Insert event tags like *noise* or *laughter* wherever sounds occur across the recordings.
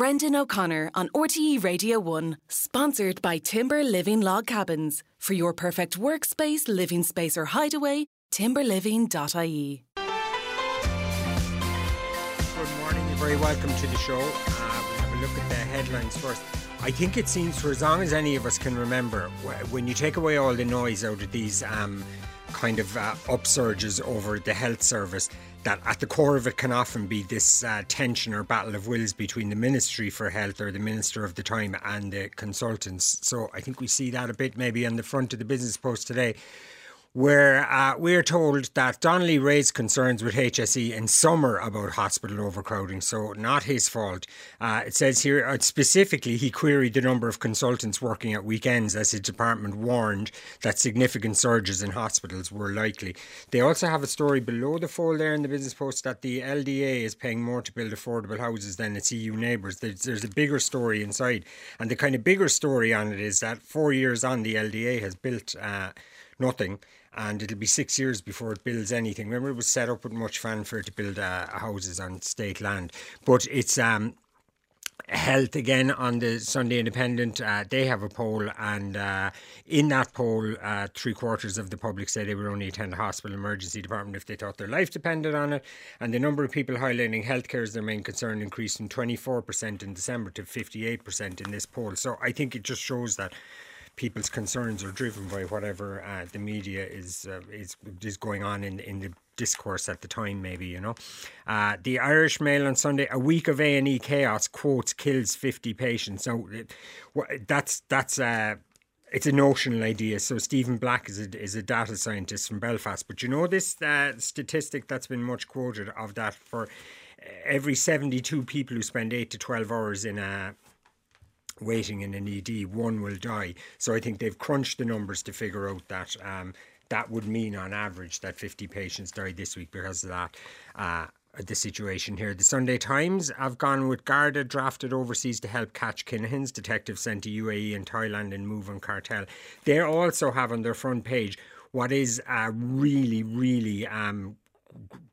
Brendan O'Connor on RTE Radio 1, sponsored by Timber Living Log Cabins. For your perfect workspace, living space, or hideaway, timberliving.ie. Good morning, you're very welcome to the show. Uh, we'll have a look at the headlines first. I think it seems, for as long as any of us can remember, when you take away all the noise out of these um, kind of uh, upsurges over the health service, that at the core of it can often be this uh, tension or battle of wills between the Ministry for Health or the Minister of the time and the consultants. So I think we see that a bit maybe on the front of the business post today where uh, we're told that Donnelly raised concerns with HSE in summer about hospital overcrowding, so not his fault. Uh, it says here uh, specifically he queried the number of consultants working at weekends as his department warned that significant surges in hospitals were likely. They also have a story below the fold there in the business post that the LDA is paying more to build affordable houses than its EU neighbours. There's, there's a bigger story inside, and the kind of bigger story on it is that four years on, the LDA has built uh, nothing and it'll be six years before it builds anything. Remember, it was set up with much fanfare to build uh, houses on state land, but it's um, health again on the Sunday Independent. Uh, they have a poll, and uh, in that poll, uh, three quarters of the public say they would only attend a hospital emergency department if they thought their life depended on it. And the number of people highlighting healthcare as their main concern increased from 24% in December to 58% in this poll. So I think it just shows that people's concerns are driven by whatever uh, the media is uh, is is going on in in the discourse at the time. Maybe you know, uh, the Irish Mail on Sunday: a week of A and E chaos quotes kills fifty patients. So that's that's. Uh, it's a notional idea. So Stephen Black is a, is a data scientist from Belfast. But you know this uh, statistic that's been much quoted of that for every 72 people who spend 8 to 12 hours in a waiting in an ED, one will die. So I think they've crunched the numbers to figure out that um, that would mean on average that 50 patients died this week because of that. Uh, the situation here. The Sunday Times have gone with Garda drafted overseas to help catch Kinahans. Detectives sent to UAE and Thailand and move on cartel. They also have on their front page what is a really, really um,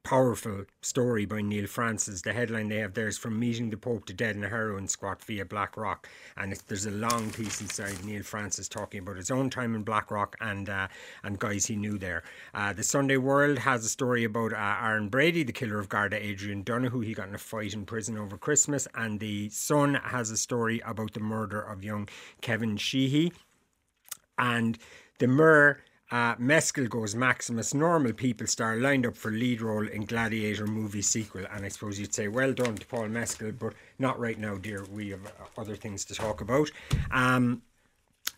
powerful story by Neil Francis. The headline they have there is From Meeting the Pope to Dead in a Heroin Squat via Blackrock. And there's a long piece inside Neil Francis talking about his own time in Blackrock and uh, and guys he knew there. Uh, the Sunday World has a story about uh, Aaron Brady, the killer of Garda Adrian Donohoe. He got in a fight in prison over Christmas. And the Sun has a story about the murder of young Kevin Sheehy. And the Mirror uh, Mescal goes Maximus. Normal people star lined up for lead role in Gladiator movie sequel. And I suppose you'd say, well done to Paul Mescal, but not right now, dear. We have other things to talk about. Um,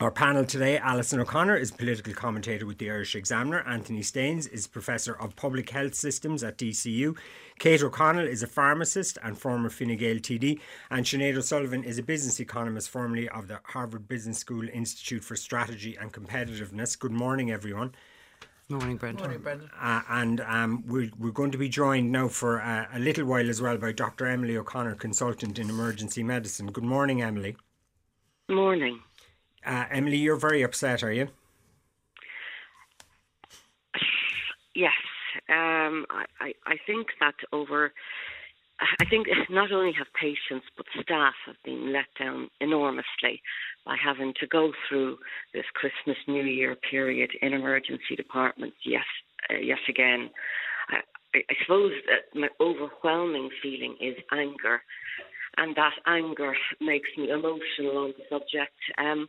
our panel today, Alison O'Connor is political commentator with the Irish Examiner. Anthony Staines is Professor of Public Health Systems at DCU. Kate O'Connell is a pharmacist and former Fine Gael TD. And Sinead O'Sullivan is a business economist, formerly of the Harvard Business School Institute for Strategy and Competitiveness. Good morning, everyone. Morning, Brendan. Morning, Brendan. Uh, and um, we're, we're going to be joined now for uh, a little while as well by Dr. Emily O'Connor, consultant in emergency medicine. Good morning, Emily. Morning. Uh, Emily, you're very upset, are you? Yes. Um, I, I think that over, I think not only have patients but staff have been let down enormously by having to go through this Christmas New Year period in emergency departments. Yes, uh, yes again. I, I suppose that my overwhelming feeling is anger and that anger makes me emotional on the subject. Um,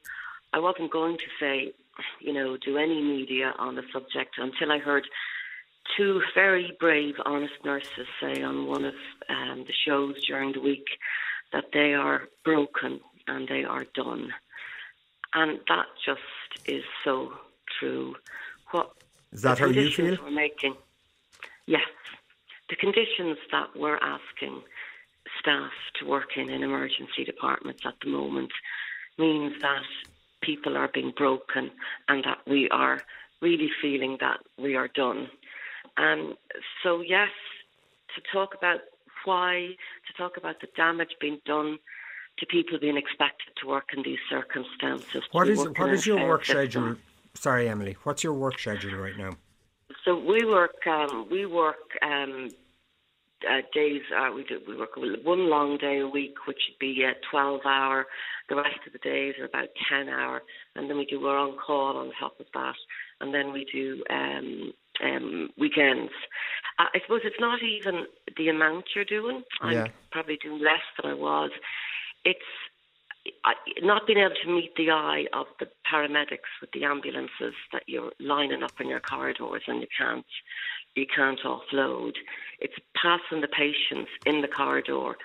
I wasn't going to say, you know, do any media on the subject until I heard two very brave, honest nurses say on one of um, the shows during the week that they are broken and they are done. And that just is so true. What is that how you feel? We're making, yes, the conditions that we're asking staff to work in in emergency departments at the moment means that people are being broken and that we are really feeling that we are done. And so, yes, to talk about why, to talk about the damage being done to people being expected to work in these circumstances. What is what is your work system. schedule? Sorry, Emily. What's your work schedule right now? So we work um, we work um, uh, days are we do we work one long day a week, which would be a 12 hour. The rest of the days are about 10 hour, and then we do our on call on top of that, and then we do um, um, weekends. I suppose it's not even the amount you're doing. I'm yeah. probably doing less than I was. It's not being able to meet the eye of the paramedics with the ambulances that you're lining up in your corridors and you can't you can't offload. It's passing the patients in the corridor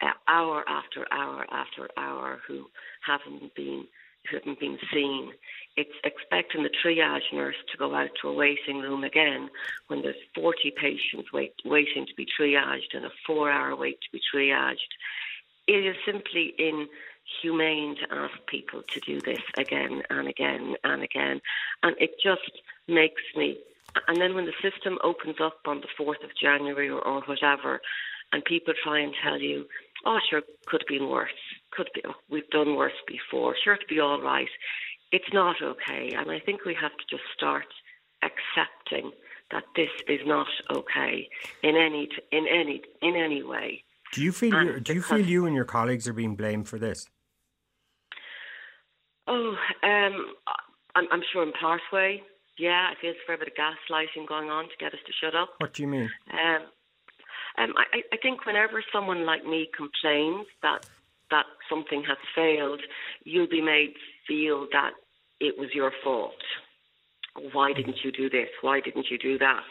uh, hour after hour after hour who haven't been haven't been seen. It's expecting the triage nurse to go out to a waiting room again when there's 40 patients wait, waiting to be triaged and a four-hour wait to be triaged. It is simply inhumane to ask people to do this again and again and again, and it just makes me and then when the system opens up on the 4th of January or, or whatever, and people try and tell you, oh, sure, could have been worse. Could be, we've done worse before. Sure, it'll be all right. It's not okay. And I think we have to just start accepting that this is not okay in any in any in any way. Do you feel you, do you feel you and your colleagues are being blamed for this? Oh, um, I'm, I'm sure in part way yeah, I feel there's a fair bit of gaslighting going on to get us to shut up. What do you mean? Um, um, I, I think whenever someone like me complains that that something has failed, you'll be made feel that it was your fault. Why didn't you do this? Why didn't you do that?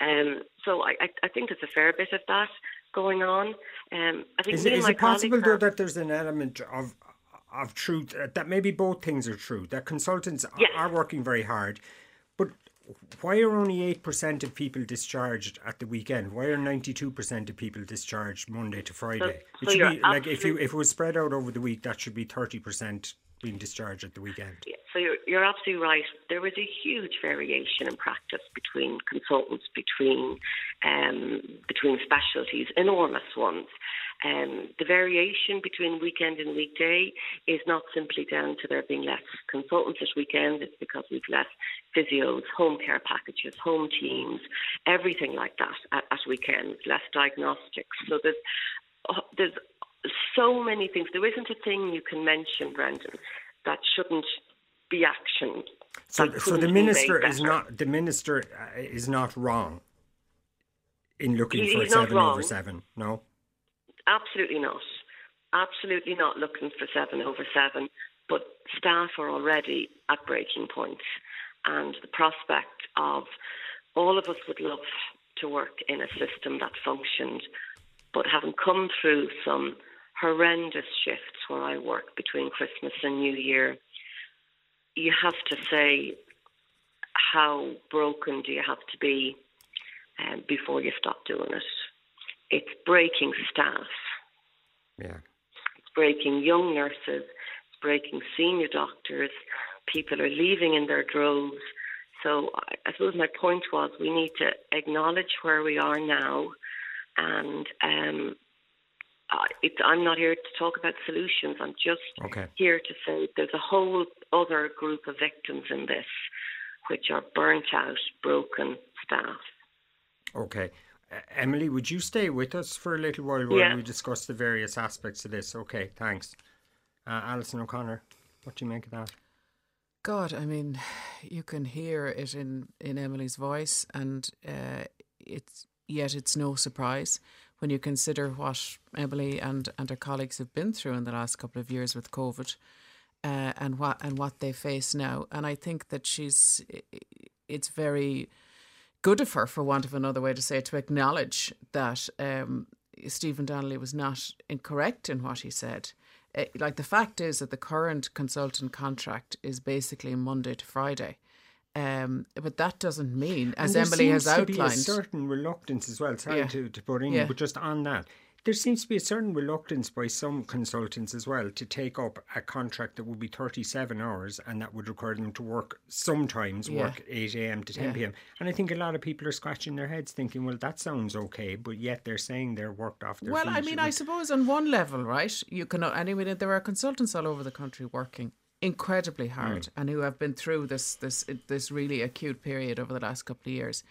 Um, so I, I, think there's a fair bit of that going on. Um, I think is it, is it possible though that there's an element of of truth uh, that maybe both things are true? That consultants yes. are working very hard, why are only 8% of people discharged at the weekend? Why are 92% of people discharged Monday to Friday? So, it should be like if you if it was spread out over the week, that should be 30% being discharged at the weekend. Yeah, so you're, you're absolutely right. There was a huge variation in practice between consultants, between um, between specialties, enormous ones. Um, the variation between weekend and weekday is not simply down to there being less consultants at weekend. It's because we've less physios, home care packages, home teams, everything like that at, at weekends, less diagnostics. So there's uh, there's so many things. There isn't a thing you can mention, Brendan, that shouldn't be actioned. So, so the minister is not the minister uh, is not wrong in looking he, for seven over seven. No. Absolutely not. Absolutely not looking for seven over seven. But staff are already at breaking point, and the prospect of all of us would love to work in a system that functioned, but having come through some horrendous shifts where I work between Christmas and New Year, you have to say, how broken do you have to be um, before you stop doing it? it's breaking staff. Yeah. It's breaking young nurses, it's breaking senior doctors. People are leaving in their droves. So I, suppose my point was we need to acknowledge where we are now, and um, I'm not here to talk about solutions. I'm just okay. here to say there's a whole other group of victims in this, which are burnt out, broken staff. Okay. Emily, would you stay with us for a little while while yeah. we discuss the various aspects of this? Okay, thanks. Uh, Alison O'Connor, what do you make of that? God, I mean, *sighs* you can hear it in, in Emily's voice, and uh, it's yet it's no surprise when you consider what Emily and, and her colleagues have been through in the last couple of years with COVID, uh, and what and what they face now. And I think that she's it's very good of her, for want of another way to say it, to acknowledge that um, Stephen Donnelly was not incorrect in what he said. Uh, like the fact is that the current consultant contract is basically Monday to Friday. Um, but that doesn't mean, as Emily has outlined, to be a certain reluctance as well. Sorry yeah. to, to put in, yeah. but just on that, there seems to be a certain reluctance by some consultants as well to take up a contract that would be 37 hours and that would require them to work sometimes yeah. work 8 a.m. to 10 yeah. p.m. And I think a lot of people are scratching their heads thinking, well, that sounds okay, but yet they're saying they're worked off their Well, I mean, I suppose on one level, right, you can, anyway, there are consultants all over the country working incredibly hard mm. and who have been through this, this, this really acute period over the last couple of years.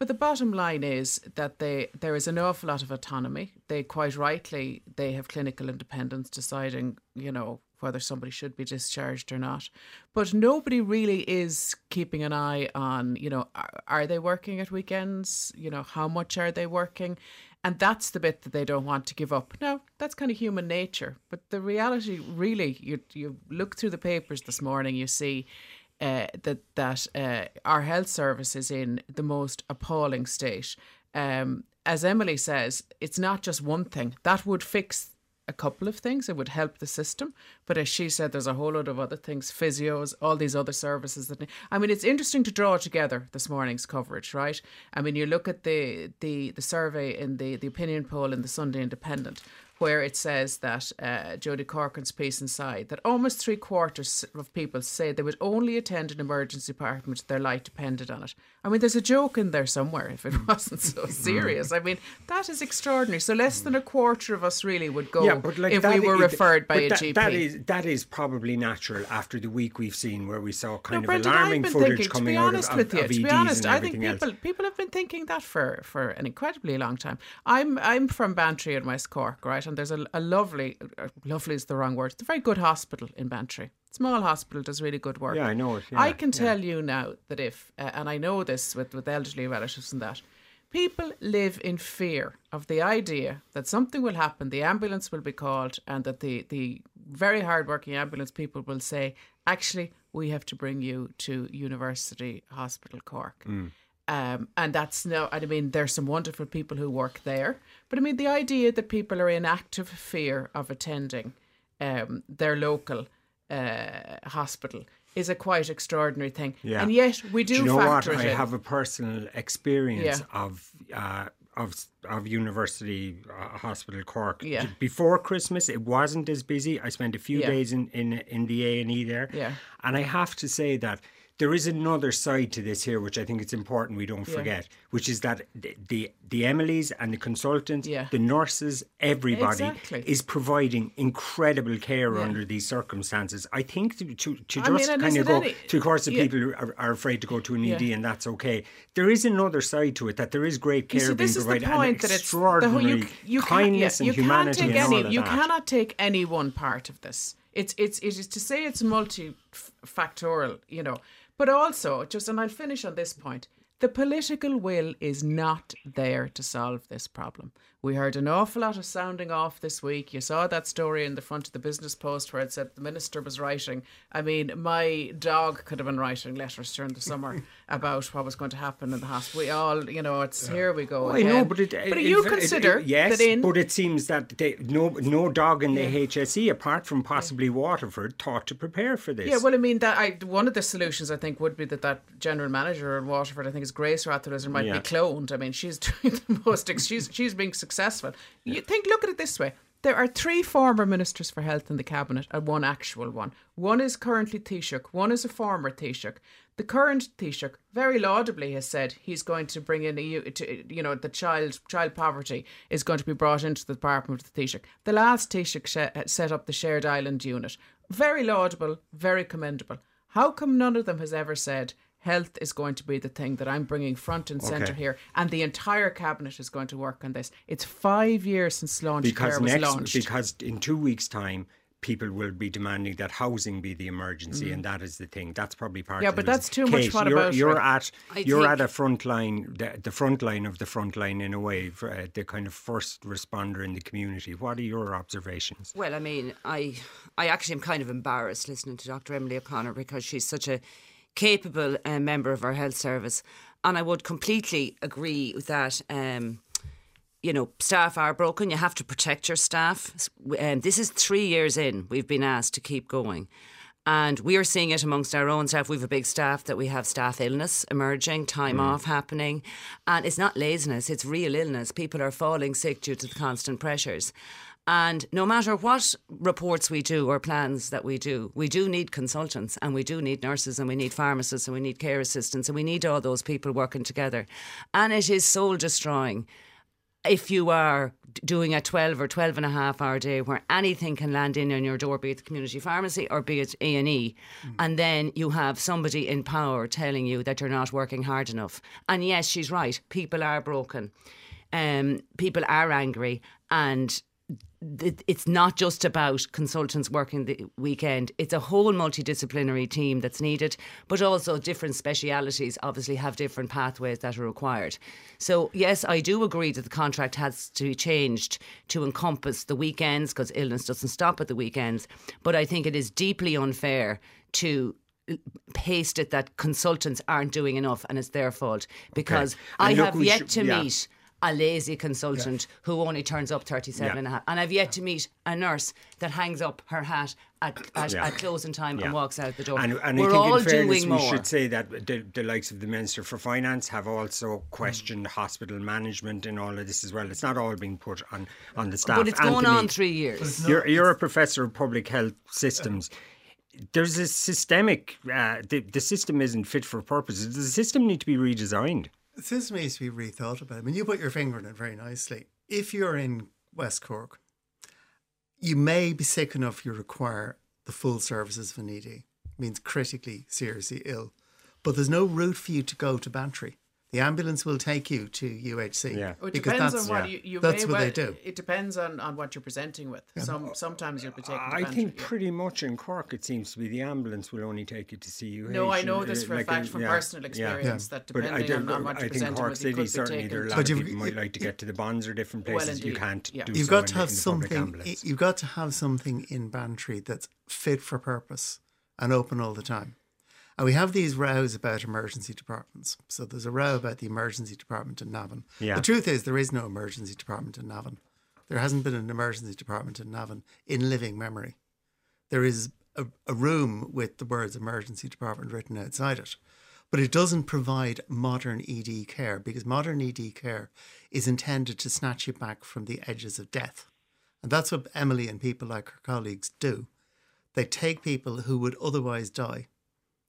But the bottom line is that they there is an awful lot of autonomy. They quite rightly they have clinical independence, deciding you know whether somebody should be discharged or not. But nobody really is keeping an eye on you know are, are they working at weekends? You know how much are they working? And that's the bit that they don't want to give up. Now, that's kind of human nature. But the reality, really, you, you look through the papers this morning, you see uh, that that uh, our health service is in the most appalling state. Um, as Emily says, it's not just one thing that would fix a couple of things. It would help the system, but as she said, there's a whole lot of other things, physios, all these other services that. I mean, it's interesting to draw together this morning's coverage, right? I mean, you look at the the the survey in the the opinion poll in the Sunday Independent where it says that uh, Jody Corcoran's piece inside that almost three quarters of people say they would only attend an emergency department if their life depended on it. I mean, there's a joke in there somewhere if it wasn't so serious. I mean, that is extraordinary. So less than a quarter of us really would go yeah, but like if we were is, referred by a that, GP. That is that is probably natural after the week we've seen where we saw kind no, of Brendan, alarming footage thinking, coming out of, with you, of, to be honest, I think people else. people have been thinking that for, for an incredibly long time. I'm I'm from Bantry in West Cork, right? and there's a, a lovely, uh, lovely is the wrong word. It's a very good hospital in Bantry. Small hospital does really good work. Yeah, I know it. Yeah, I can tell you now that if, uh, and I know this with, with elderly relatives and that, people live in fear of the idea that something will happen, the ambulance will be called, and that the, the very hard-working ambulance people will say, actually, we have to bring you to University Hospital Cork. Mm. Um, and that's no, I mean, there's some wonderful people who work there, but I mean, the idea that people are in active fear of attending um, their local uh, hospital is a quite extraordinary thing. Yeah. And yet we do, do you know factor what? I in. have a personal experience yeah. of. Uh, of of University uh, Hospital Cork. Yeah. Before Christmas, it wasn't as busy. I spent a few yeah. days in, in in the A and E there. Yeah. And I have to say that there is another side to this here, which I think it's important we don't yeah. forget, which is that the, the, the Emilys and the consultants, yeah. the nurses, everybody exactly. is providing incredible care yeah. under these circumstances. I think to, to, to just mean, kind of go, any, to of course, the people are, are, afraid to go to an ED, and that's okay. There is another side to it that there is great care see, being provided, and extraordinary you, you kindness and you humanity. Can't take any, you that. cannot take any one part of this. It's it's it is to say it's multifactorial, you know. But also, just and I'll finish on this point the political will is not there to solve this problem. We heard an awful lot of sounding off this week. You saw that story in the front of the Business Post where it said the minister was writing. I mean, my dog could have been writing letters during the summer *laughs* about what was going to happen in the hospital. We all, you know, it's yeah. here we go. Well, I know, but it, but uh, you consider it, yes, that in, but it seems that they, no no dog in the yeah. HSE apart from possibly yeah. Waterford thought to prepare for this. Yeah, well, I mean that I one of the solutions I think would be that that general manager in Waterford, I think is Grace Rothwell might be cloned. I mean, she's *laughs* doing the most. She's she's being successful. You think, look at it this way. There are three former ministers for health in the cabinet and one actual one. One is currently Taoiseach, one is a former Taoiseach. The current Taoiseach very laudably has said he's going to bring in a, you know, the child child poverty is going to be brought into the department of the Taoiseach. The last Taoiseach uh, set up the shared island unit. Very laudable, very commendable. How come none of them has ever said health is going to be the thing that I'm bringing front and centre okay. here, and the entire cabinet is going to work on this. It's five years since launch because care was next, launched. Because in two weeks' time, people will be demanding that housing be the emergency, mm. and that is the thing. That's probably part. Of Yeah, of but that's too Kate, much. What you're, about you're at I you're at a front line, the, the, front line of the front line in a way, for, uh, the kind of first responder in the community. What are your observations? Well, I mean, I I actually am kind of embarrassed listening to Dr. Emily O'Connor because she's such a capable uh, member of our health service. And I would completely agree with that. Um, you know, staff are broken. You have to protect your staff. Um, this is three years in. We've been asked to keep going. And we are seeing it amongst our own staff. We have a big staff that we have staff illness emerging, time mm. off happening. And it's not laziness, it's real illness. People are falling sick due to the constant pressures. And no matter what reports we do or plans that we do, we do need consultants and we do need nurses and we need pharmacists and we need care assistants and we need all those people working together. And it is soul destroying if you are doing a 12 or 12 and a half hour day where anything can land in on your door, be it the community pharmacy or be it A&E, mm. and then you have somebody in power telling you that you're not working hard enough. And yes, she's right. People are broken. Um, people are angry and it's not just about consultants working the weekend. It's a whole multidisciplinary team that's needed, but also different specialities obviously have different pathways that are required. So, yes, I do agree that the contract has to be changed to encompass the weekends because illness doesn't stop at the weekends. But I think it is deeply unfair to paste it that consultants aren't doing enough and it's their fault because okay. I have yet to yeah. meet a lazy consultant yeah. who only turns up 37 yeah. and a half. And I've yet to meet a nurse that hangs up her hat at, at, yeah. at closing time and walks out the door. And, and We're all fairness, doing more. We should say that the, the, likes of the Minister for Finance have also questioned mm. hospital management and all of this as well. It's not all being put on, on the staff. But it's Anthony, going on three years. You're, you're a professor of public health systems there's a systemic uh, the, the system isn't fit for purpose does the system need to be redesigned system needs to be rethought about. I mean, you put your finger on it very nicely. If you're in West Cork, you may be sick enough you require the full services of an ED. means critically, seriously ill. But there's no route for you to go to Bantry the ambulance will take you to UHC. Yeah. Well, it depends on what yeah. you, you That's what well, they do. It depends on, on what you're presenting with. Yeah. Some sometimes you'll be taken. I think yeah. pretty much in Cork it seems to be the ambulance will only take you to see UHC. No, I know uh, this for like a fact from personal experience that depending but I on, on what you're I think Cork City certainly there are a lot of people might *laughs* like to get to the Bons or different places. Well, you can't do You've so got to have something. You've got to have something in Bantry that's fit for purpose and open all the time. And we have these rows about emergency departments. So there's a row about the emergency department in Navan. Yeah. The truth is, there is no emergency department in Navan. There hasn't been an emergency department in Navan in living memory. There is a, a room with the words emergency department written outside it. But it doesn't provide modern ED care because modern ED care is intended to snatch you back from the edges of death. And that's what Emily and people like her colleagues do. They take people who would otherwise die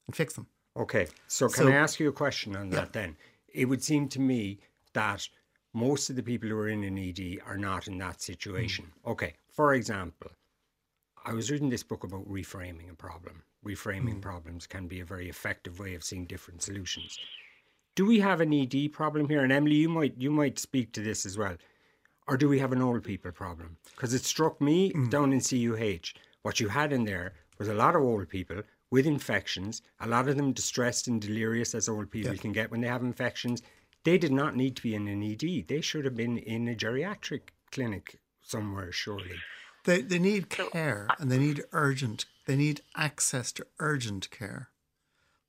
and fix them. Okay, so can so, I ask you a question on that then? It would seem to me that most of the people who are in an ED are not in that situation. Mm. Okay, for example, I was reading this book about reframing a problem. Reframing mm. problems can be a very effective way of seeing different solutions. Do we have an ED problem here? And Emily, you might you might speak to this as well. Or do we have an old people problem? Because it struck me mm. down in CUH, what you had in there was a lot of old people with infections, a lot of them distressed and delirious as old people yeah. can get when they have infections. They did not need to be in an ED. They should have been in a geriatric clinic somewhere, surely. They, they need care and they need urgent, they need access to urgent care,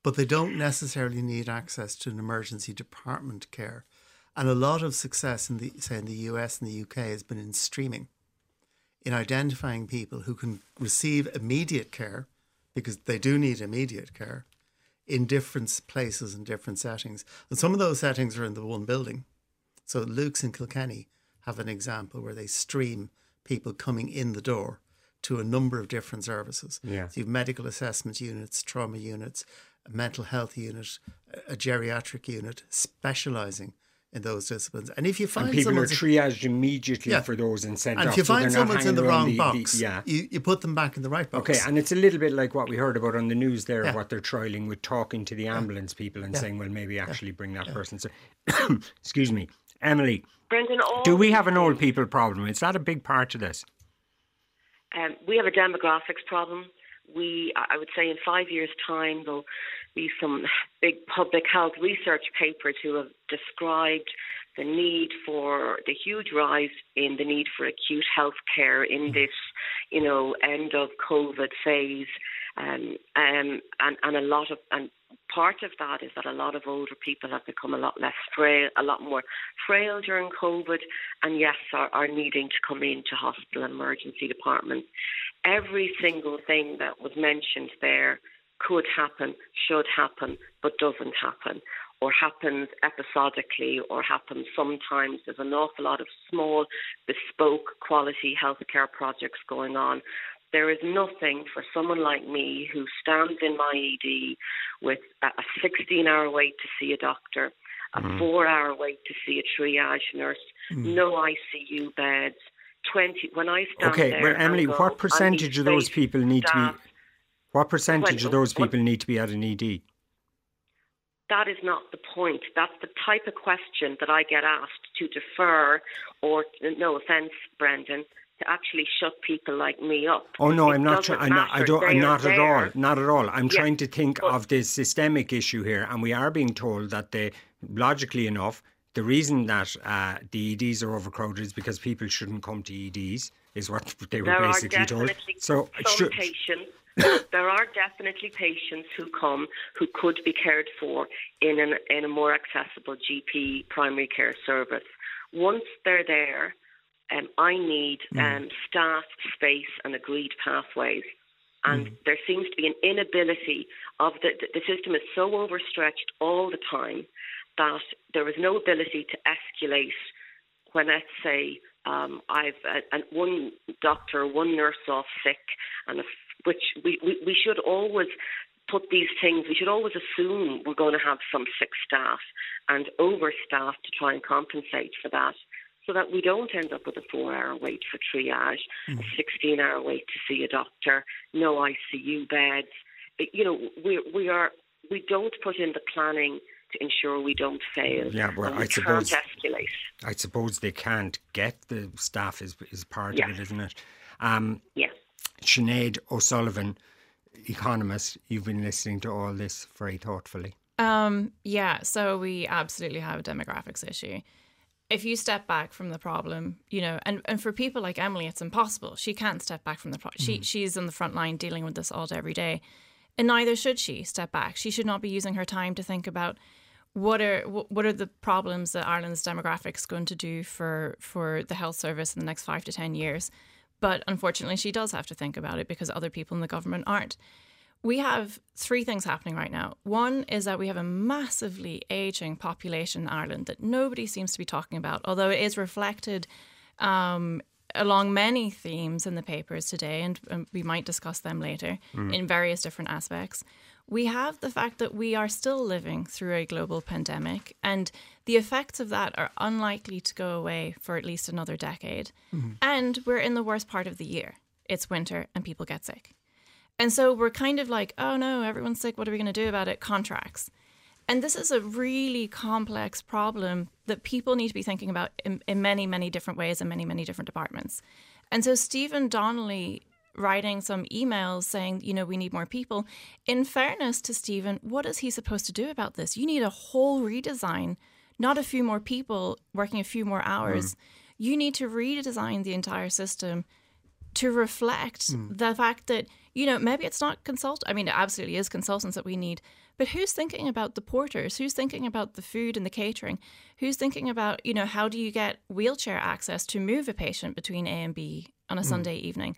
but they don't necessarily need access to an emergency department care. And a lot of success in the, say, in the US and the UK has been in streaming, in identifying people who can receive immediate care because they do need immediate care in different places and different settings. And some of those settings are in the one building. So Luke's and Kilkenny have an example where they stream people coming in the door to a number of different services. Yeah. So you have medical assessment units, trauma units, a mental health unit, a geriatric unit, specialising in those disciplines. And if you find and people are triaged immediately yeah. for those and sent and off, if you so find someone's in the wrong the, box, the, yeah. you, you put them back in the right box. Okay, and it's a little bit like what we heard about on the news there, yeah. what they're trialing with talking to the ambulance people and saying, well, maybe actually bring that person. So, *coughs* excuse me, Emily. Brendan, do we have an old people problem? Is that a big part of this? Um, we have a demographics problem. We, I would say, in five years' time, though be some big public health research papers who have described the need for the huge rise in the need for acute health care in mm. this, you know, end of COVID phase. Um, um, and, and a lot of, and part of that is that a lot of older people have become a lot less frail, a lot more frail during COVID, and yes, are, are needing to come into hospital emergency departments. Every single thing that was mentioned there could happen, should happen, but doesn't happen, or happens episodically, or happens sometimes. There's an awful lot of small, bespoke quality healthcare projects going on. There is nothing for someone like me who stands in my ED with a 16 hour wait to see a doctor, a Mm. four-hour wait to see a triage nurse, no ICU beds. Twenty. When I stand Okay, there well, Emily, go, what percentage of those people need to be? What percentage of those what- people need to be at an ED? that is not the point. That's the type of question that I get asked to defer, or no offence, Brendan, to actually shut people like me up. Oh no, It I'm not. doesn't I'm not. I don't. They I'm not at all. Not at all. I'm Yeah, trying to think but- of the systemic issue here, and we are being told that the logically enough, the reason that uh, the EDs are overcrowded is because people shouldn't come to EDs. Is what they were There are basically told. So should, patients. *laughs* there are definitely patients who come who could be cared for in an in a more accessible GP primary care service. Once they're there, um, I need um, staff, space, and agreed pathways. And there seems to be an inability of the, the the system is so overstretched all the time that there is no ability to escalate when let's say um, I've uh, and one doctor, one nurse off sick, and if, which we, we we should always put these things. We should always assume we're going to have some sick staff and overstaff to try and compensate for that. So that we don't end up with a four-hour wait for triage, a sixteen-hour wait to see a doctor, no ICU beds. You know, we we are we don't put in the planning to ensure we don't fail. Yeah, well, I suppose- escalate. I suppose they can't get the staff is is part Yeah. of it, isn't it? Um, Yeah. Sinead O'Sullivan, economist, you've been listening to all this very thoughtfully. Um, yeah, so we absolutely have a demographics issue. If you step back from the problem, you know, and, and for people like Emily, it's impossible. She can't step back from the problem. She she's on the front line dealing with this all day every day, and neither should she step back. She should not be using her time to think about what are what are the problems that Ireland's demographics going to do for for the health service in the next five to ten years. But unfortunately, she does have to think about it because other people in the government aren't we have three things happening right now. One is that we have a massively aging population in Ireland that nobody seems to be talking about, although it is reflected um, along many themes in the papers today, and, and we might discuss them later in various different aspects. We have the fact that we are still living through a global pandemic, and the effects of that are unlikely to go away for at least another decade. Mm-hmm. And we're in the worst part of the year. It's winter, and people get sick. And so we're kind of like, oh no, everyone's sick. What are we going to do about it? Contracts. And this is a really complex problem that people need to be thinking about in, in many, many different ways in many, many different departments. And so Stephen Donnelly writing some emails saying, you know, we need more people. In fairness to Stephen, what is he supposed to do about this? You need a whole redesign, not a few more people working a few more hours. Hmm. You need to redesign the entire system to reflect hmm. the fact that you know maybe it's not consult i mean it absolutely is consultants that we need but who's thinking about the porters who's thinking about the food and the catering who's thinking about you know how do you get wheelchair access to move a patient between a and b on a hmm. sunday evening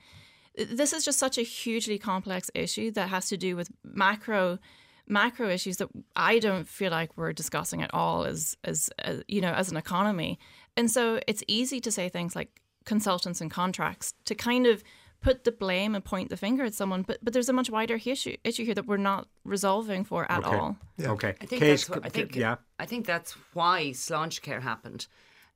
this is just such a hugely complex issue that has to do with macro macro issues that I don't feel like we're discussing at all as as, as you know as an economy. And so it's easy to say things like consultants and contracts to kind of put the blame and point the finger at someone, but but there's a much wider issue issue here that we're not resolving for at Okay. all. Okay. I think Kate, that's what, I c- think yeah. I think that's why Sláinte Care happened.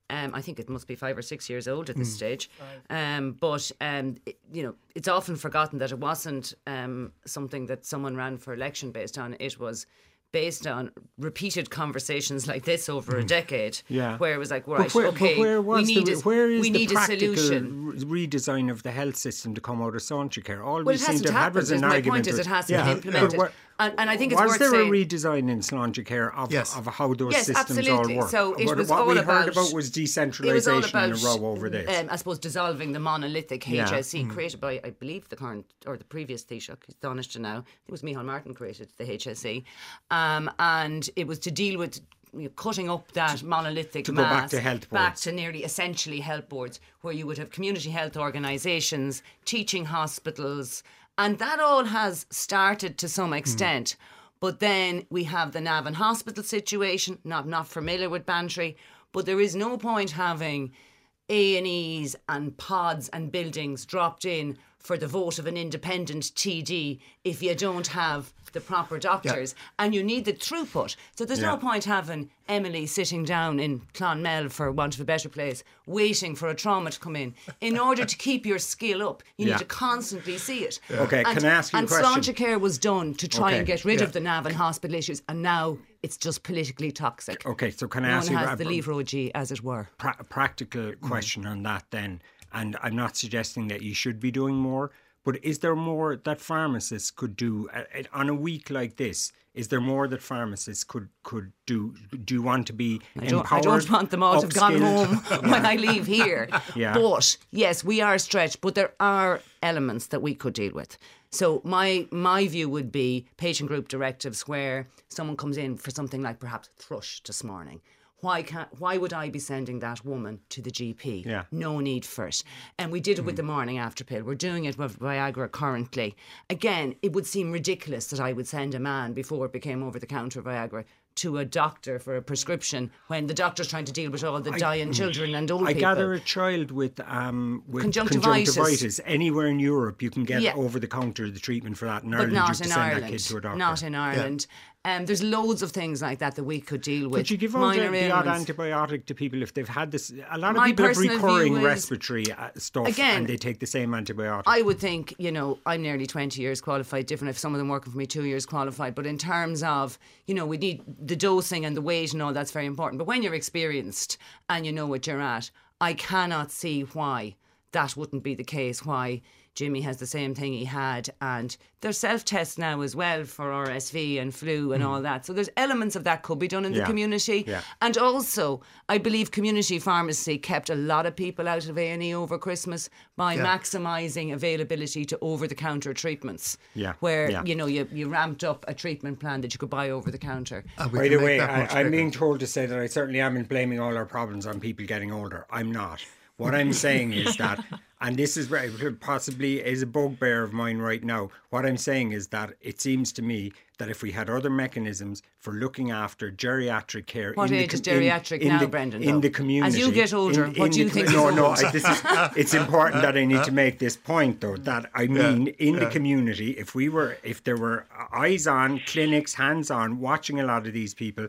Um, I think it must be five or six years old at this stage. Um, but um, it, you know, it's often forgotten that it wasn't um, something that someone ran for election based on. It was based on repeated conversations like this over a decade. Yeah. where it was like, right, where, okay, where we need the, a, where is we the need a solution. re- redesign of the health system to come out of Sláinte Care? All Well, we seem to have had was an my argument. point is it hasn't yeah, been implemented. And, and I think it's was worth there saying. a redesign in Sláinte Care of, Yes. of how those Yes, systems all absolutely. work? So it what, was what all we about, heard about was it was decentralisation about, in a row over this. Um, I suppose dissolving the monolithic Yeah. HSE created by, I believe, the current or the previous Taoiseach, he's Taoiseach now. It was Micheál Martin created the HSE, um, and it was to deal with. You know, cutting up that monolithic to go back to health boards. back to nearly essentially health boards, where you would have community health organisations, teaching hospitals, and that all has started to some hmm. extent. But then we have the Navan Hospital situation. Not not familiar with Bantry, but there is no point having A and E's and pods and buildings dropped in for the vote of an independent TD if you don't have the proper doctors and you need the throughput. So there's Yeah. no point having Emily sitting down in Clonmel, for want of a better place, waiting for a trauma to come in. In order to keep your skill up, you Yeah. need to constantly see it. Okay, and, can I ask you a and question? Sláinte Care was done to try Okay, and get rid yeah. of the Navan hospital issues, and now it's just politically toxic. Okay, so can I no ask one you has a- the lever OG, as it were. pra- practical question on that then, and I'm not suggesting that you should be doing more, but is there more that pharmacists could do uh, uh, on a week like this? Is there more that pharmacists could could do? Do you want to be I don't, I empowered? don't want them all to have gone home *laughs* when I leave here. *laughs* Yeah. But yes, we are stretched, but there are elements that we could deal with. So my my view would be patient group directives where someone comes in for something like perhaps thrush this morning. Why can't why would I be sending that woman to the GP? Yeah. No need for it. And we did it with the morning after pill. We're doing it with Viagra currently. Again, it would seem ridiculous that I would send a man before it became over the counter Viagra to a doctor for a prescription when the doctor's trying to deal with all the dying children and old I people. gather a child with um with Conjunctivitis. conjunctivitis. anywhere in Europe you can get Yeah. over the counter the treatment for that. In but Ireland, you not to in Ireland. kid to a doctor. Not in Ireland. Um, there's loads of things like that that we could deal with. Could you give out the, the odd antibiotic to people if they've had this? A lot of My people have recurring respiratory uh, stuff Again, and they take the same antibiotic. I would think, you know, I'm nearly 20 years qualified, different if some of them working for me two years qualified. But in terms of, you know, we need the dosing and the weight and all that's very important. But when you're experienced and you know what you're at, I cannot see why that wouldn't be the case. Why Jimmy has the same thing he had. And there's self tests now as well for RSV and flu and all that. So there's elements of that could be done in the Mm. Community. Yeah. And also, I believe community pharmacy kept a lot of people out of A&E over Christmas by maximising availability to over-the-counter treatments. Yeah, Where, yeah. you know, you, you ramped up a treatment plan that you could buy over the counter. And By the way, I, I'm being told to say that I certainly am in blaming all our problems on people getting older. I'm not. What I'm saying is that, and this is very- possibly is a bugbear of mine right now. What I'm saying is that it seems to me that if we had other mechanisms for looking after geriatric care, What in the is com- in- geriatric in now, the, Brendan, In though? the community, As you get older, in- what in do you the think No, no. I, this is, it's important that I need to make this point, though. That I mean, in the community, if we were, if there were eyes on clinics, hands on, watching a lot of these people,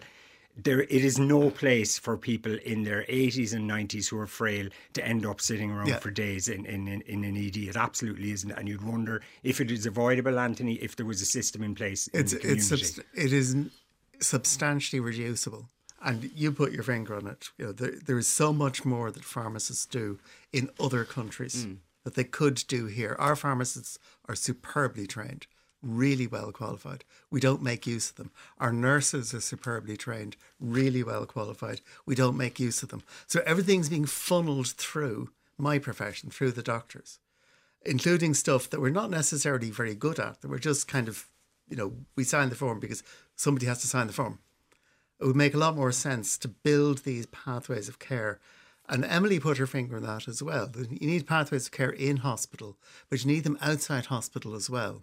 there it is no place for people in their 80s and 90s who are frail to end up sitting around Yeah. for days in, in, in, in an ED. It absolutely isn't. And you'd wonder if it is avoidable, Anthony, if there was a system in place in it's the community. it's subst- it is substantially reducible and you put your finger on it you know there, there is so much more that pharmacists do in other countries hmm. that they could do here our pharmacists are superbly trained really well qualified we don't make use of them our nurses are superbly trained really well qualified we don't make use of them so everything's being funneled through my profession through the doctors including stuff that we're not necessarily very good at, that we're just kind of, you know, we sign the form because somebody has to sign the form. It would make a lot more sense to build these pathways of care. And Emily put her finger on that as well. You need pathways of care in hospital, but you need them outside hospital as well.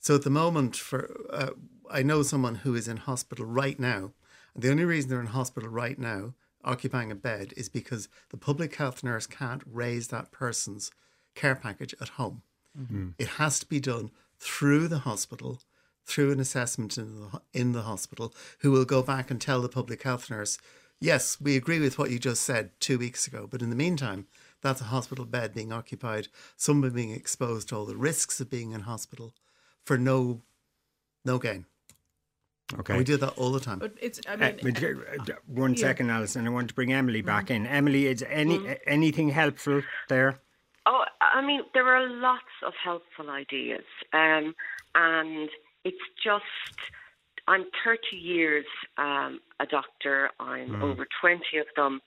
So at the moment, for uh, I know someone who is in hospital right now, and the only reason they're in hospital right now, occupying a bed, is because the public health nurse can't raise that person's care package at home. It has to be done through the hospital, through an assessment in the, in the hospital, who will go back and tell the public health nurse, yes, we agree with what you just said two weeks ago, but in the meantime, that's a hospital bed being occupied, someone being exposed to all the risks of being in hospital for no no gain. Okay. And we do that all the time. But it's, I Uh, mean, but, uh, one second, Alison. I want to bring Emily back Mm-hmm. in. Emily, is any anything helpful there? Oh, I mean, there are lots of helpful ideas, um, and it's just. I'm 30 years um, a doctor. I'm over 20 of them,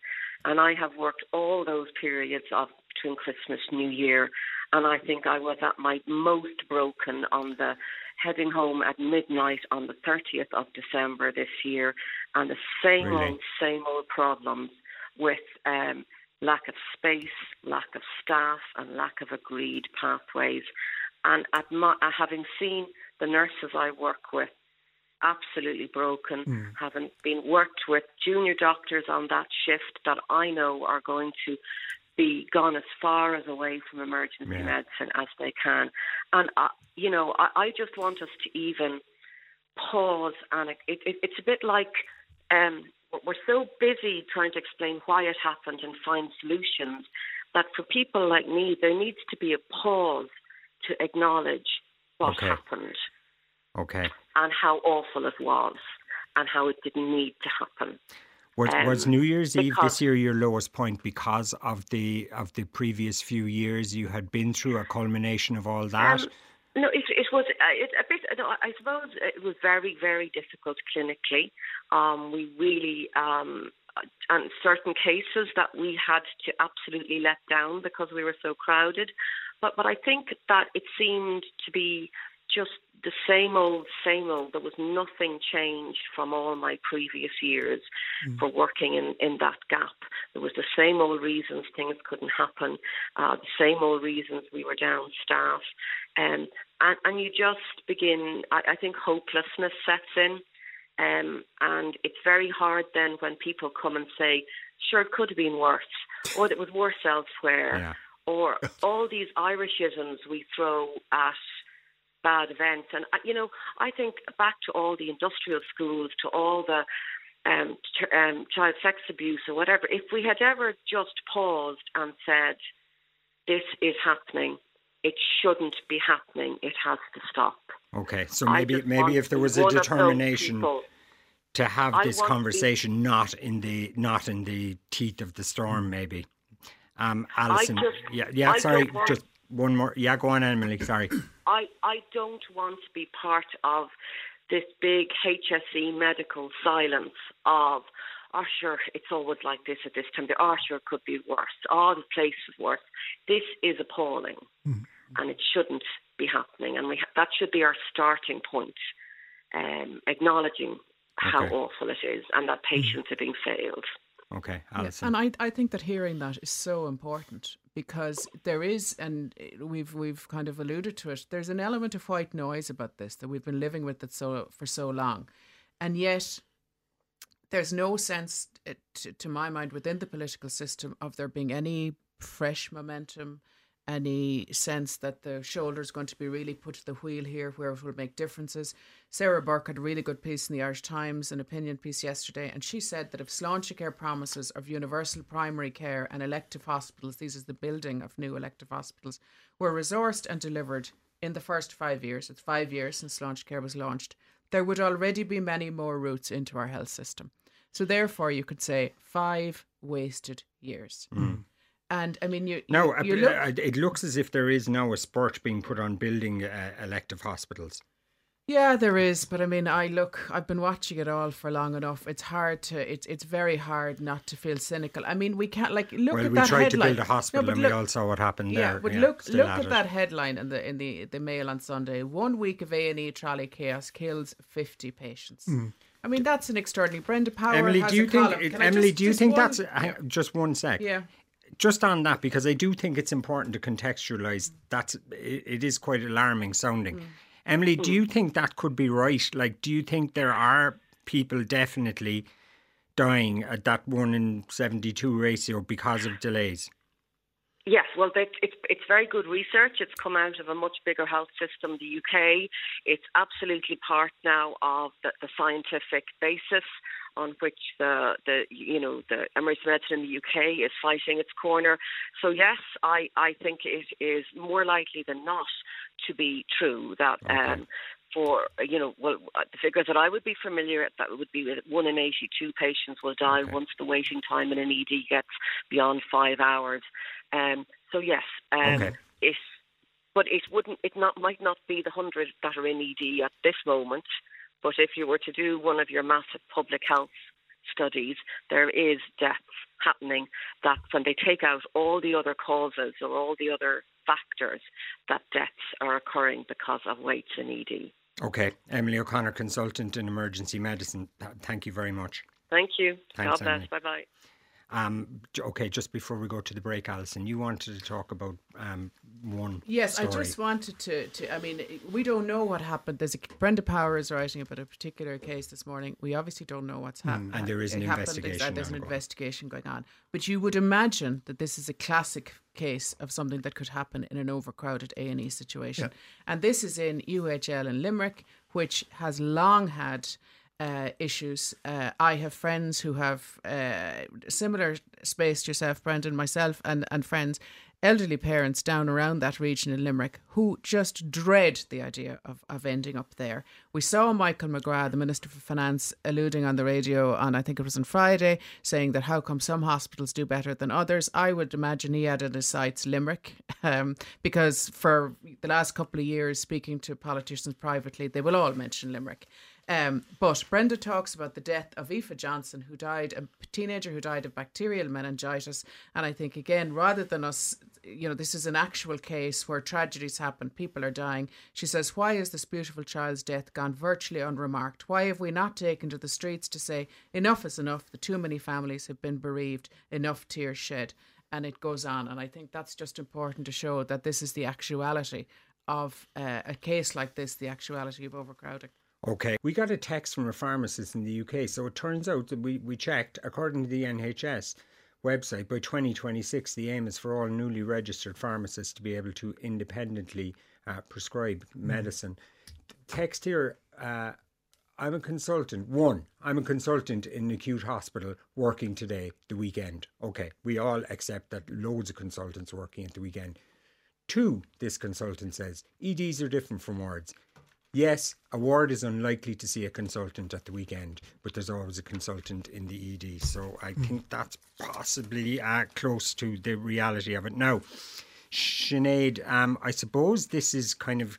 and I have worked all those periods of between Christmas, New Year, and I think I was at my most broken on the heading home at midnight on the 30th of December this year, and the same Really? old, same old problems with um, lack of space, lack of staff, and lack of agreed pathways. And at my, uh, having seen the nurses I work with absolutely broken, having been worked with junior doctors on that shift that I know are going to be gone as far as away from emergency Yeah. medicine as they can. And, uh, you know, I, I just want us to even pause and it, it, it's a bit like um, we're so busy trying to explain why it happened and find solutions that for people like me, there needs to be a pause to acknowledge what Okay. happened Okay. and how awful it was and how it didn't need to happen. Was, was Um, New Year's Eve this year your lowest point because of the of the previous few years you had been through a culmination of all that? Um, no, it, it was uh, it, a bit. No, I suppose it was very, very difficult clinically. Um, we really, um, and certain cases that we had to absolutely let down because we were so crowded. But but I think that it seemed to be just the same old, same old. There was nothing changed from all my previous years for working in, in that gap. There was the same old reasons things couldn't happen, uh, the same old reasons we were down staff. Um, and, and you just begin, I, I think hopelessness sets in. Um, and it's very hard then when people come and say, sure, it could have been worse, or it was worse elsewhere, Yeah. or *laughs* all these Irishisms we throw at bad events. And, uh, you know, I think back to all the industrial schools, to all the um, ch- um, child sex abuse or whatever, if we had ever just paused and said, this is happening, it shouldn't be happening, it has to stop. Okay, so maybe maybe if there was a one of those determination people. to have this to be- conversation not in the not in the teeth of the storm, maybe. Um, Alison, just- yeah, yeah. I sorry, don't want- just one more. Yeah, go on, Emily. Sorry. I, I don't want to be part of this big HSE medical silence of, oh, sure, it's always like this at this time. Oh, sure, it could be worse. Oh, the place is worse. This is appalling, and it shouldn't be happening. And we ha- that should be our starting point, um, acknowledging how Okay. awful it is and that patients are being failed. Okay, Yeah, and I, I think that hearing that is so important because there is, and we've we've kind of alluded to it. There's an element of white noise about this that we've been living with it so for so long, and yet there's no sense, uh, to, to my mind, within the political system of there being any fresh momentum, any sense that the shoulder's going to be really put to the wheel here where it will make differences. Sarah Burke had a really good piece in the Irish Times, an opinion piece yesterday, and she said that if Sláinte Care promises of universal primary care and elective hospitals, these is the building of new elective hospitals, were resourced and delivered in the first five years, it's five years since Sláinte Care was launched, there would already be many more routes into our health system. So therefore you could say five wasted years. Mm. And I mean, you, No, you, you uh, look, uh, it looks as if there is now a spurt being put on building uh, elective hospitals. Yeah, there is, but I mean, I look. I've been watching it all for long enough. It's hard to. It's it's very hard not to feel cynical. I mean, we can't like look well, at we that tried headline. to build a hospital No, and look, we all saw what happened yeah, there. but look, look at at that headline in the in the the Mail on Sunday. One week of A and E trolley chaos kills fifty patients. I mean, that's an extraordinary. Brenda Power. Emily, do you think? Can Emily, just- do you think one- that's hang- just one sec? Yeah. Just on that, because I do think it's important to contextualise. That's it, it is quite alarming sounding. Mm. Emily, do you think that could be right? Like, do you think there are people definitely dying at that one in seventy-two ratio because of delays? Yes, well, they, it's it's very good research. It's come out of a much bigger health system, the UK. It's absolutely part now of the, the scientific basis on which the the you know the emergency medicine in the UK is fighting its corner. So yes, I I think it is more likely than not to be true that. Um, for you know, well, uh, the figures that I would be familiar with, that would be that one in eighty-two patients will die Okay. once the waiting time in an ED gets beyond five hours. Um, so yes, um, Okay. it, but it wouldn't, it not might not be the hundred that are in ED at this moment. But if you were to do one of your massive public health studies, there is deaths happening that when they take out all the other causes or all the other factors, that deaths are occurring because of waits in E ED. Okay, Emily O'Conor, consultant in emergency medicine. Thank you very much. Thank you. Thanks, God bless. Bye bye. Um, okay, just before we go to the break, Alison, you wanted to talk about um, one. Yes, story. I just wanted to, to. I mean, we don't know what happened. There's a Brenda Power is writing about a particular case this morning. We obviously don't know what's happened. Mm, and there is an investigation. There's an ongoing. investigation going on. But you would imagine that this is a classic case of something that could happen in an overcrowded A and E situation. And this is in UHL in Limerick, which has long had uh, issues. Uh, I have friends who have uh, similar space to yourself, Brendan, myself, and, and friends, elderly parents down around that region in Limerick who just dread the idea of, of ending up there. We saw Michael McGrath, the Minister for Finance, alluding on the radio on, I think it was on Friday, saying that how come some hospitals do better than others. I would imagine he had in his sights Limerick, *laughs* um, because for the last couple of years, speaking to politicians privately, they will all mention Limerick. Um, but Brenda talks about the death of Aoife Johnston, who died, a teenager who died of bacterial meningitis. And I think, again, rather than us, you know, this is an actual case where tragedies happen, people are dying. She says, Why is this beautiful child's death gone virtually unremarked? Why have we not taken to the streets to say, enough is enough? The too many families have been bereaved, enough tears shed. And it goes on. And I think that's just important to show that this is the actuality of uh, a case like this, the actuality of overcrowding. Okay. We got a text from a pharmacist in the UK. So it turns out that we, we checked, according to the NHS website, by 2026, the aim is for all newly registered pharmacists to be able to independently uh, prescribe medicine. Text here. Uh, I'm a consultant. One, I'm a consultant in an acute hospital working today, the weekend. Okay, we all accept that loads of consultants working at the weekend. Two, this consultant says, EDs are different from wards. Yes, a ward is unlikely to see a consultant at the weekend, but there's always a consultant in the ED. So I think that's possibly uh, close to the reality of it. Now, Sinead, um, I suppose this is kind of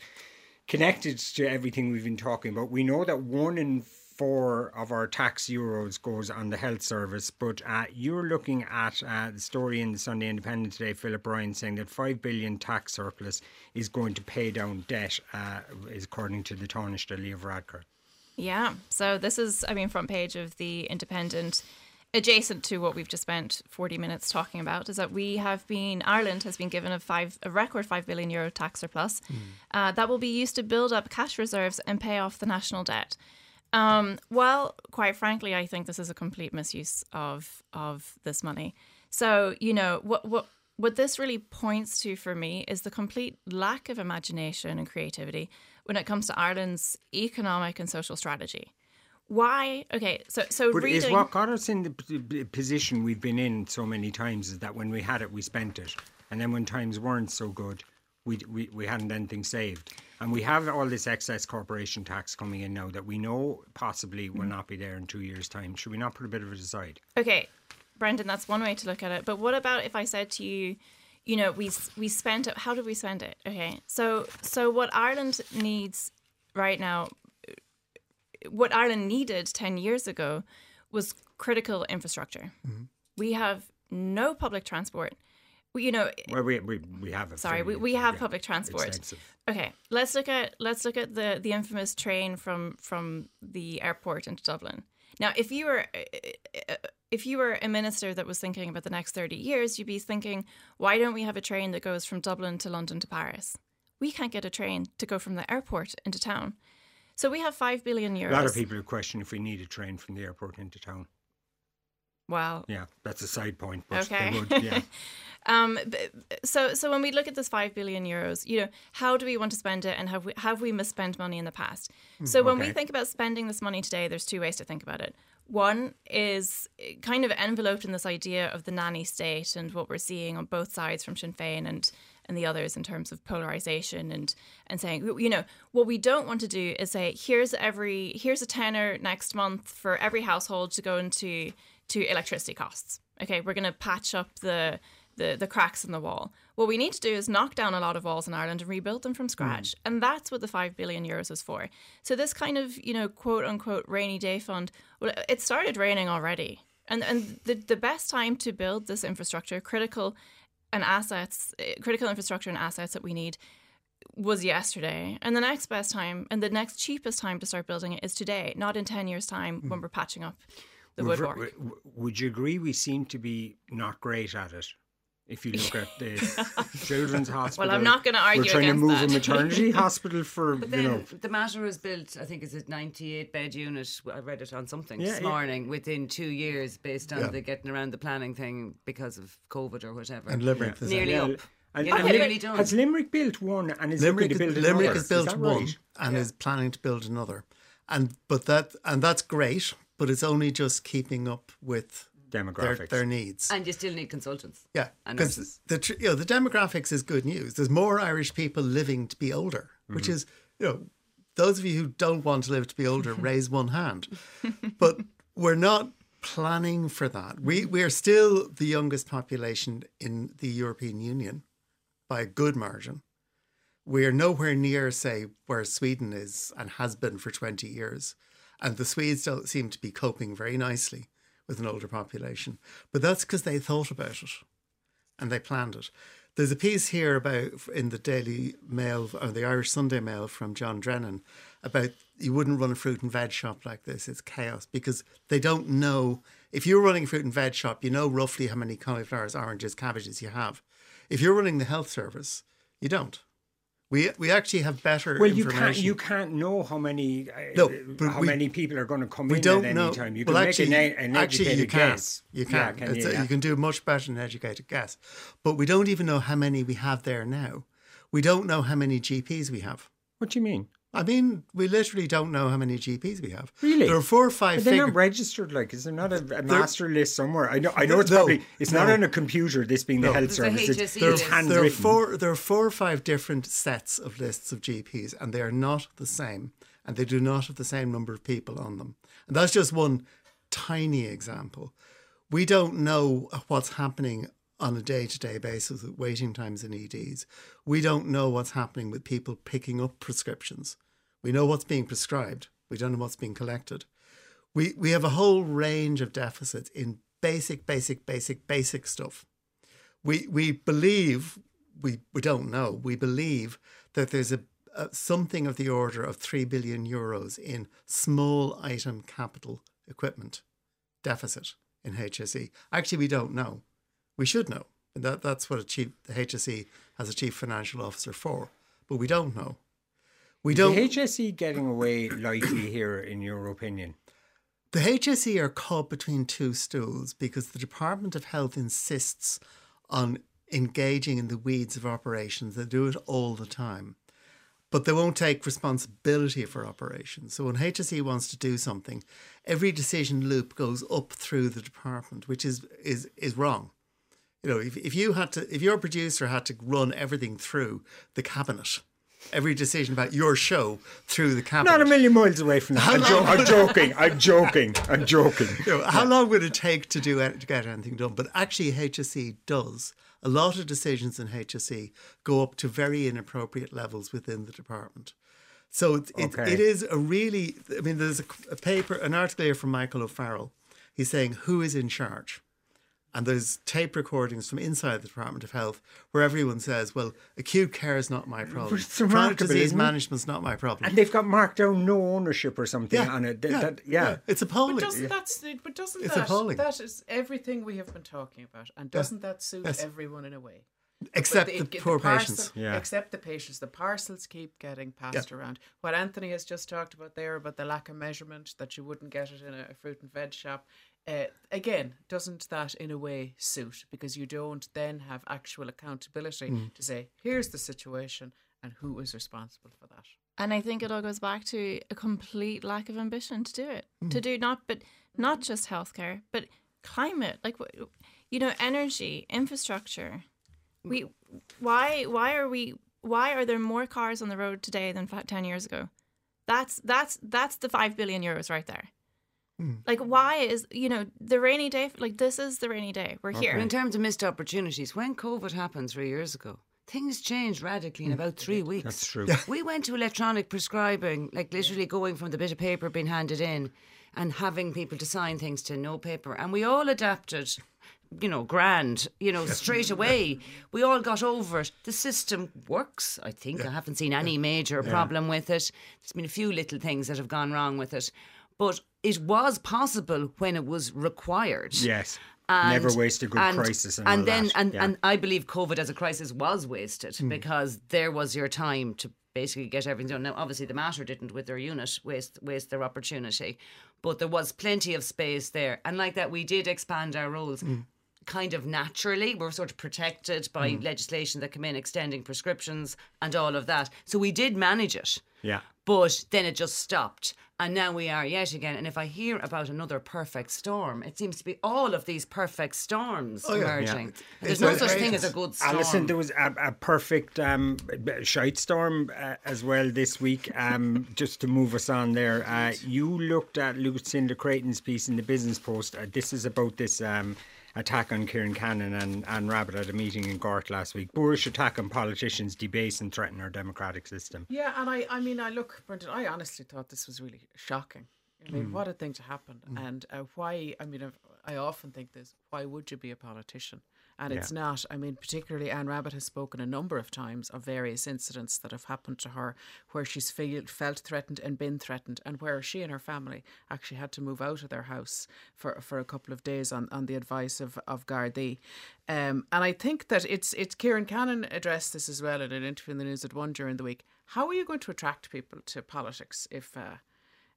connected to everything we've been talking about. We know that one in four of our tax euros goes on the health service, but uh, you're looking at uh, the story in the Sunday Independent today, Philip Ryan, saying that 5 billion tax surplus is going to pay down debt, uh, is according to the Taoiseach Leo Varadkar. Yeah. So this is, I mean, front page of the Independent. Adjacent to what we've just spent 40 minutes talking about is that we have been, Ireland has been given a five, a record 5 billion euro tax surplus uh, that will be used to build up cash reserves and pay off the national debt. Um, well, quite frankly, I think this is a complete misuse of of this money. So, you know, what what what this really points to for me is the complete lack of imagination and creativity when it comes to Ireland's economic and social strategy. Why? Okay, so so But reading. is what got us in the position we've been in so many times is that when we had it, we spent it. And then when times weren't so good, we, we, we hadn't anything saved. And we have all this excess corporation tax coming in now that we know possibly will mm. not be there in two years' time. Should we not put a bit of it aside? Okay, Brendan, that's one way to look at it. But what about if I said to you, you know, we we spent it. How did we spend it? Okay, so so what Ireland needs right now, what Ireland needed ten years ago, was critical infrastructure. Mm-hmm. We have no public transport. You know, Well, we, we, we have sorry, we, we have yeah, public transport. extensive. Okay, let's look at let's look at the the infamous train from from the airport into Dublin. Now, if you were uh, if you were a minister that was thinking about the next 30 years, you'd be thinking, why don't we have a train that goes from Dublin to London to Paris? We can't get a train to go from the airport into town. So we have 5 billion euros. A lot of people would question if we need a train from the airport into town. Well, Yeah, that's a side point. But Okay. Would, yeah. *laughs* Um, so so when we look at this five billion euros, you know, how do we want to spend it, and have we have we misspent money in the past? So when we think about spending this money today, there's two ways to think about it. One is kind of enveloped in this idea of the nanny state and what we're seeing on both sides from Sinn Féin and and the others in terms of polarization and and saying you know what we don't want to do is say here's every here's a tenner next month for every household to go into to electricity costs. Okay, we're going to patch up the the, the cracks in the wall. What we need to do is knock down a lot of walls in Ireland and rebuild them from scratch. And that's what the 5 billion euros is for. So this kind of, you know, quote unquote rainy day fund, well, it started raining already. And and the, the best time to build this infrastructure, critical and assets, eh, critical infrastructure and assets that we need was yesterday. And the next best time and the next cheapest time to start building it is today, not in 10 years time when we're patching up the We're woodwork. w- w- Would you agree we seem to be not great at it? If you look at the *laughs* children's hospital, well, I'm not gonna argue We're trying to move that. a *laughs* maternity hospital for But you know. the Mater is built, I think it's a 98 bed unit. I read it on something Yeah, this yeah. morning within two years based on Yeah. the getting around the planning thing because of COVID or whatever. And Limerick, the. Nearly Yeah, up. And, You know, and Lim- nearly done. has Limerick built one and is Limerick, looking to is- build Limerick has built is one right? and is planning to build another, and but that and that's great, but it's only just keeping up with their, Demographics. their needs. And you still need consultants. yeah, because the tr- you know the demographics is good news. There's more Irish people living to be older, which mm-hmm. is you know those of you who don't want to live to be older *laughs* raise one hand, but we're not planning for that. We we are still the youngest population in the European Union by a good margin. We are nowhere near, say, where Sweden is and has been for 20 years. And the Swedes don't seem to be coping very nicely with an older population. But that's because they thought about it and they planned it. There's a piece here about in the Daily Mail or the Irish Sunday Mail from John Drennan about you wouldn't run a fruit and veg shop like this. It's chaos because they don't know. If you're running a fruit and veg shop, you know roughly how many cauliflowers, oranges, cabbages you have. If you're running the health service, you don't. We we actually have better Well, you can't you can't know how many uh, No, how we- many people are going to come we in don't at any know. time. You well, can actually, make an, an actually, educated you can. guess. You Yeah, can. can you, a- yeah. you can do much better than an educated guess. But we don't even know how many we have there now. We don't know how many GPs we have. What do you mean? I mean, we literally don't know how many GPs we have. Really? There are four or five But they're figures. not registered. Like, is there not a, a master list somewhere? I know. I know it's No, probably it's not no. on a computer. This being the health There's service, it's, HSE it's list. there are four. There are four or five different sets of lists of GPs, and they are not the same, and they do not have the same number of people on them. And that's just one tiny example. We don't know what's happening on a day-to-day basis with waiting times in EDs. We don't know what's happening with people picking up prescriptions. We know what's being prescribed. We don't know what's being collected. We we have a whole range of deficits in basic, basic, basic, basic stuff we we believe we we don't know. We believe that there's a, a something of the order of three billion euros in small item capital equipment deficit in HSE. Actually, we don't know. We should know. And that that's what a chief the HSE has a chief financial officer for. But we don't know. We don't. the HSE getting away lightly here, in your opinion? The HSE are caught between two stools because the Department of Health insists on engaging in the weeds of operations. They do it all the time. But they won't take responsibility for operations. So when HSE wants to do something, every decision loop goes up through the department, which is is is wrong. You know, if, if you had to if your producer had to run everything through the cabinet, every decision about your show through the cabinet. Not a million miles away from that. I'm, jo- I'm joking. I'm *laughs* joking. I'm joking. You know, how long would it take to do to get anything done? But actually, HSE does. A lot of decisions in HSE go up to very inappropriate levels within the department. So it, it, Okay. it is a really. I mean, there's a, a paper, an article here from Michael O'Farrell. He's saying who is in charge, and there's tape recordings from inside the Department of Health where everyone says, "Well, acute care is not my problem. Chronic remarkable, disease isn't management's not my problem." And they've got marked down no ownership or something yeah, on it. Th- yeah, that- yeah. it's appalling. But doesn't that's but doesn't It's that appalling. that is everything we have been talking about, and doesn't that suit Yes. everyone in a way? Except But the it- poor parcel- patients. Yeah. Except the patients. The parcels keep getting passed around. What Anthony has just talked about there about the lack of measurement that you wouldn't get it in a fruit and veg shop. Uh, again, doesn't that in a way suit because you don't then have actual accountability Hmm. to say here's the situation and who is responsible for that. And I think it all goes back to a complete lack of ambition to do it. Mm. To do not, but not just healthcare, but climate, like wh- you know, energy, infrastructure. We, why, why are we? Why are there more cars on the road today than ten years ago? That's that's that's the five billion euros right there. Hmm. Like, why is you know the rainy day? Like, this is the rainy day. We're here. In terms of missed opportunities, when COVID happened three years ago, things changed radically in about three weeks. That's true. We *laughs* went to electronic prescribing, like literally going from the bit of paper being handed in and having people to sign things to no paper. And we all adapted, you know, grand, you know, straight away. We all got over it. The system works, I think. I haven't seen any major problem with it. There's been a few little things that have gone wrong with it. But it was possible when it was required. Yes. And- Never waste a good and, crisis and, and then that. and, yeah. and I believe COVID as a crisis was wasted Hmm. because there was your time to basically get everything done. Now, obviously, the Mater didn't with their unit waste waste their opportunity, but there was plenty of space there, and like that, we did expand our roles. Hmm. Kind of naturally, we're sort of protected by Hmm. legislation that came in extending prescriptions and all of that. So we did manage it. yeah. But then it just stopped. And now we are yet again. And if I hear about another perfect storm, it seems to be all of these perfect storms yeah. emerging. Yeah. There's no such thing as a good storm. Alison, there was a, a perfect um, shite storm uh, as well this week. Um, *laughs* just to move us on there, uh, you looked at Lucinda Creighton's piece in the Business Post. Uh, this is about this um, attack on Ciarán Cannon and Anne Rabbitte at a meeting in Gort last week. Boorish attack on politicians, debase and threaten our democratic system. Yeah, and I, I mean, I look, Brendan, I honestly thought this was really shocking. I mean, what a thing to happen. And uh, why, I mean, I often think this why would you be a politician? And it's not. I mean, particularly Anne Rabbitte has spoken a number of times of various incidents that have happened to her where she's feel, felt threatened and been threatened, and where she and her family actually had to move out of their house for, for a couple of days on, on the advice of, of Gardaí. Um, and I think that it's, it's Ciarán Cannon addressed this as well in an interview in the News at One during the week. How are you going to attract people to politics if. Uh,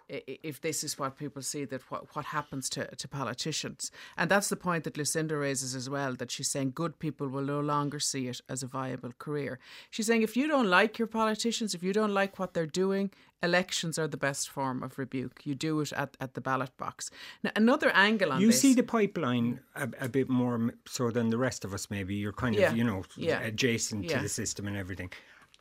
if this is what people see that what, what happens to, to politicians and that's the point that lucinda raises as well that she's saying good people will no longer see it as a viable career she's saying if you don't like your politicians if you don't like what they're doing elections are the best form of rebuke you do it at, at the ballot box now another angle on You this see the pipeline a, a bit more so than the rest of us, maybe. You're kind of, Yeah. you know, Yeah. adjacent Yeah. to the system and everything.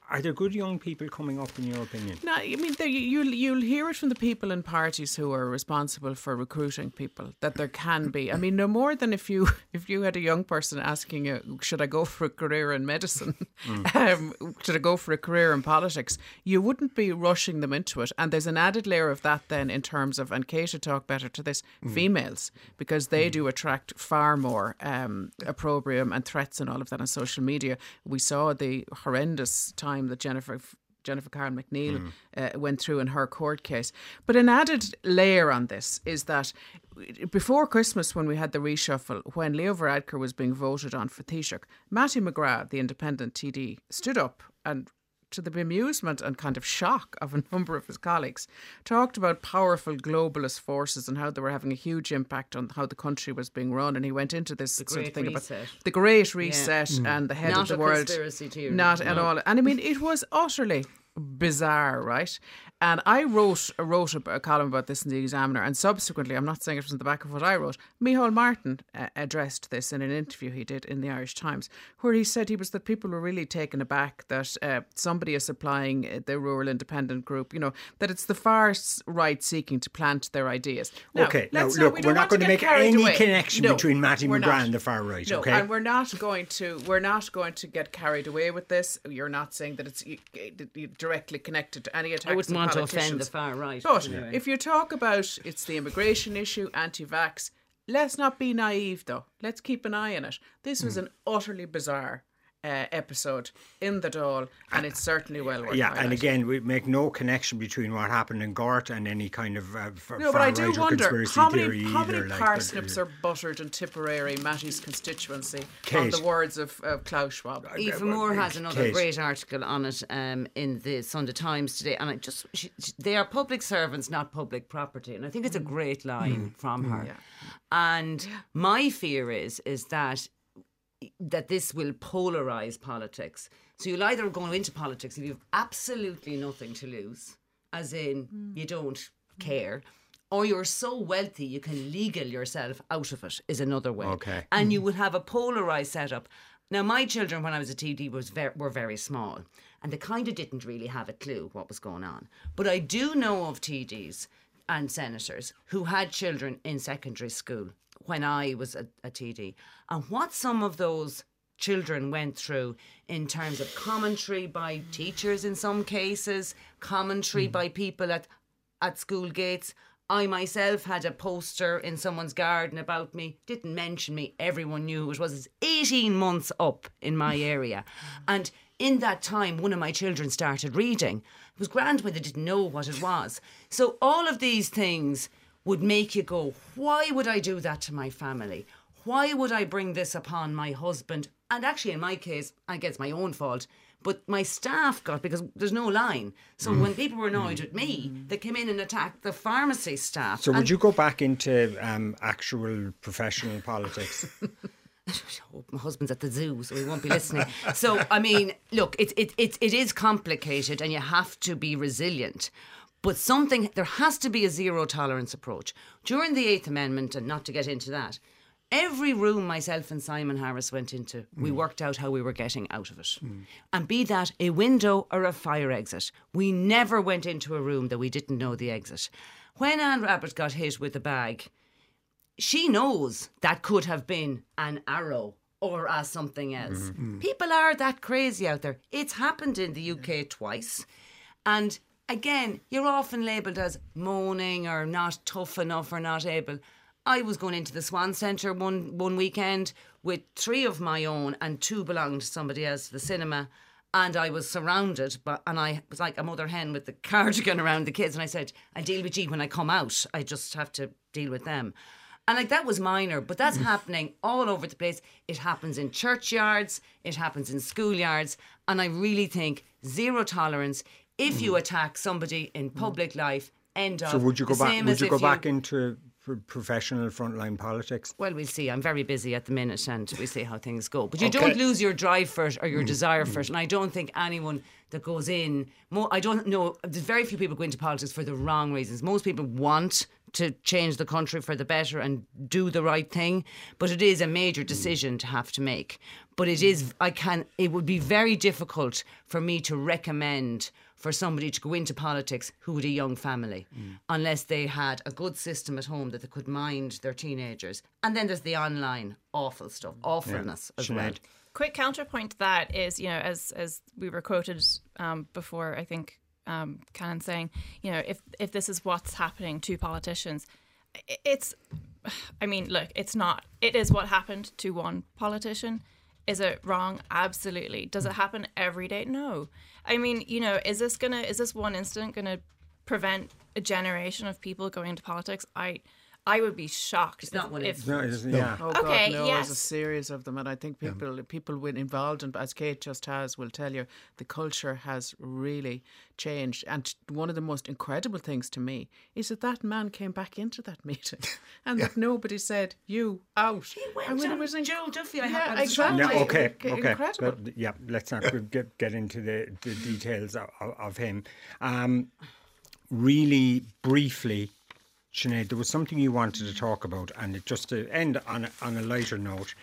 Are there good young people coming up, in your opinion? No, I mean you'll you'll hear it from the people in parties who are responsible for recruiting people that there can be. I mean, no more than if you *laughs* if you had a young person asking you, should I go for a career in medicine, *laughs* um, should I go for a career in politics, you wouldn't be rushing them into it. And there's an added layer of that then in terms of, and Kate talk better to this, females because they do attract far more um, opprobrium and threats and all of that on social media. We saw the horrendous time that Jennifer Jennifer Carroll MacNeill uh, went through in her court case. But an added layer on this is that before Christmas, when we had the reshuffle, when Leo Varadkar was being voted on for Taoiseach, Mattie McGrath, the independent TD, stood up and to the bemusement and kind of shock of a *laughs* number of his colleagues, talked about powerful globalist forces and how they were having a huge impact on how the country was being run. And he went into this sort of thing Reset. about the Great Reset mm. and the head Not of the a world. conspiracy theory, Not at all. And I mean, it was utterly bizarre, right? And I wrote wrote a, a column about this in the Examiner, and subsequently, I'm not saying it was in the back of what I wrote. Micheál Martin uh, addressed this in an interview he did in the Irish Times, where he said he was that people were really taken aback that uh, somebody is supplying uh, the rural independent group, you know, that it's the far right seeking to plant their ideas. Now, Okay, now, look, we we're don't not going to make any away. connection No, between Mattie McGrath and the far right, No, okay? and we're not going to we're not going to get carried away with this. You're not saying that it's y- y- directly connected to any attacks. I wouldn't on want to offend the far right. But anyway. if you talk about it's the immigration issue, anti-vax, let's not be naive though. Let's keep an eye on it. This was hmm. an utterly bizarre uh, episode in the Dáil, and it's certainly well worth. yeah, and again, we make no connection between what happened in Gort and any kind of uh, f- No, but I do wonder how many how either. many like, parsnips but, uh, are buttered in Tipperary, Mattie's constituency, on the words of uh, Klaus Schwab. Eva Moore has another Kate. great article on it um, in the Sunday Times today, and I just she, she- they are public servants, not public property, and I think it's a great line from her. And my fear is is that that this will polarize politics. So you'll either go into politics if you have absolutely nothing to lose, as in you don't care, or you're so wealthy you can legal yourself out of it is another way. Okay. And you will have a polarized setup. Now, my children, when I was a TD, was ver- were very small, and they kind of didn't really have a clue what was going on. But I do know of TDs and senators who had children in secondary school when I was a, a TD, and what some of those children went through in terms of commentary by teachers in some cases, commentary hmm. by people at at school gates. I myself had a poster in someone's garden about me, didn't mention me, everyone knew who it was. It's 18 months up in my *laughs* area. And in that time, one of my children started reading. It was grand when they didn't know what it was. So all of these things would make you go, why would I do that to my family? Why would I bring this upon my husband? And actually, in my case, I guess my own fault. But my staff got because there's no line. So when people were annoyed at me, they came in and attacked the pharmacy staff. So would you go back into um, actual professional politics? *laughs* My husband's at the zoo, so he won't be listening. so, I mean, look, it, it, it, it is complicated and you have to be resilient. But something, there has to be a zero tolerance approach. During the Eighth Amendment, and not to get into that, every room myself and Simon Harris went into, we mm. worked out how we were getting out of it. Mm. And be that a window or a fire exit, we never went into a room that we didn't know the exit. When Anne Rabbitte got hit with a bag, she knows that could have been an arrow or as something mm-hmm. else. Mm. People are that crazy out there. It's happened in the UK twice. And again, you're often labelled as moaning or not tough enough or not able. I was going into the Swan Centre one, one weekend with three of my own and two belonged to somebody else, the cinema. And I was surrounded, but and I was like a mother hen with the cardigan around the kids. And I said, I deal with you when I come out. I just have to deal with them. And like that was minor, but that's mm. happening all over the place. It happens in churchyards, it happens in schoolyards, and I really think zero tolerance. If you attack somebody in public life, end up. so would you go back? Would you go back into professional frontline politics? Well, we'll see. I'm very busy at the minute, and we'll see how things go. But you Okay. don't lose your drive for it or Mm. your desire for it. And I don't think anyone that goes in, more, I don't know. There's very few people go into politics for the wrong reasons. Most people want to change the country for the better and do the right thing, but it is a major Mm. decision to have to make. But it is. I can. It would be very difficult for me to recommend for somebody to go into politics who had a young family Mm. unless they had a good system at home that they could mind their teenagers. And then there's the online awful stuff, awfulness as well. Quick counterpoint to that is you know as as we were quoted um, before i think um, Cannon saying you know if if this is what's happening to politicians it's *sighs* i mean look it's not it is what happened to one politician is it wrong? Absolutely. Does it happen every day? No. I mean you know is this gonna is this one incident gonna prevent a generation of people going into politics? I i would be shocked It's not one if incident. No, it isn't, yeah. Oh Okay, God, no, yes. there's a series of them, and I think people people with involved, and as Kate just has, will tell you, the culture has really changed. And one of the most incredible things to me is that that man came back into that meeting, *laughs* and that nobody said you out. He went I mean, on it was in, Joe Duffy, I yeah, have- I was exactly. Yeah, okay, Okay, okay. incredible. But, yeah, let's not get, get into the, the details of, of, of him. Um, really briefly, Sinead, there was something you wanted to talk about, and it, just to end on a, on a lighter note,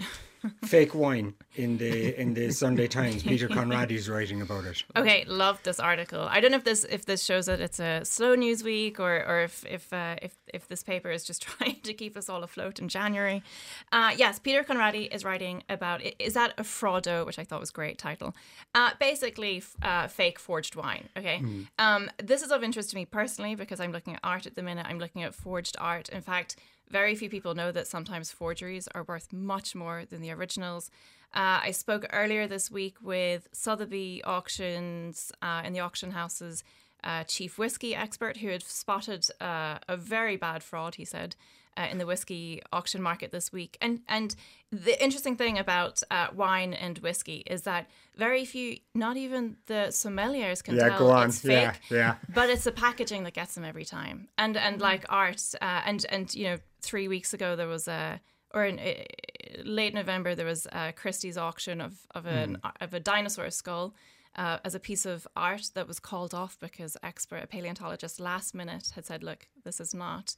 fake wine in the in the Sunday Times. *laughs* Peter Conradi's writing about it. Okay, love this article. I don't know if this if this shows that it's a slow news week or or if if uh, if if this paper is just *laughs* trying to keep us all afloat in January. Uh, yes, Peter Conradi is writing about is that a fraudo, which I thought was a great title. Uh, basically, uh, fake forged wine. Okay, um, this is of interest to me personally because I'm looking at art at the minute. I'm looking at forged art. In fact. Very few people know that sometimes forgeries are worth much more than the originals. Uh, I spoke earlier this week with Sotheby Auctions uh, in the auction houses uh, chief whiskey expert who had spotted uh, a very bad fraud. He said. Uh, in the whiskey auction market this week, and and the interesting thing about uh, wine and whiskey is that very few, not even the sommeliers, can Yeah, tell go on. it's fake Yeah, yeah. but it's the packaging that gets them every time and and like art uh, and and you know three weeks ago there was a or in uh, late november there was a christie's auction of of an of a dinosaur skull uh, as a piece of art that was called off because expert a paleontologist last minute had said look this is not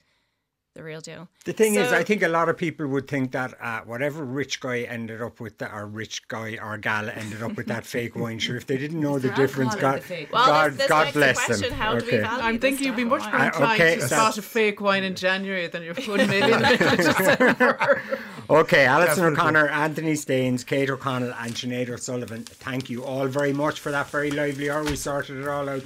the real deal The thing is, I think a lot of people would think that uh, whatever rich guy ended up with that, or rich guy or gal ended up with that *laughs* fake wine, sure, if they didn't know the difference, God, the well God, this, this God bless the question them. how do we Okay. I'm thinking you'd be much more wine? Uh, inclined okay, to that's- spot a fake wine in January than you're one million *laughs* *laughs* in December. Okay, Alison Definitely. O'Connor, Anthony Staines, Kate O'Connell, and Sinead O'Sullivan. Thank you all very much for that very lively hour. We sorted it all out.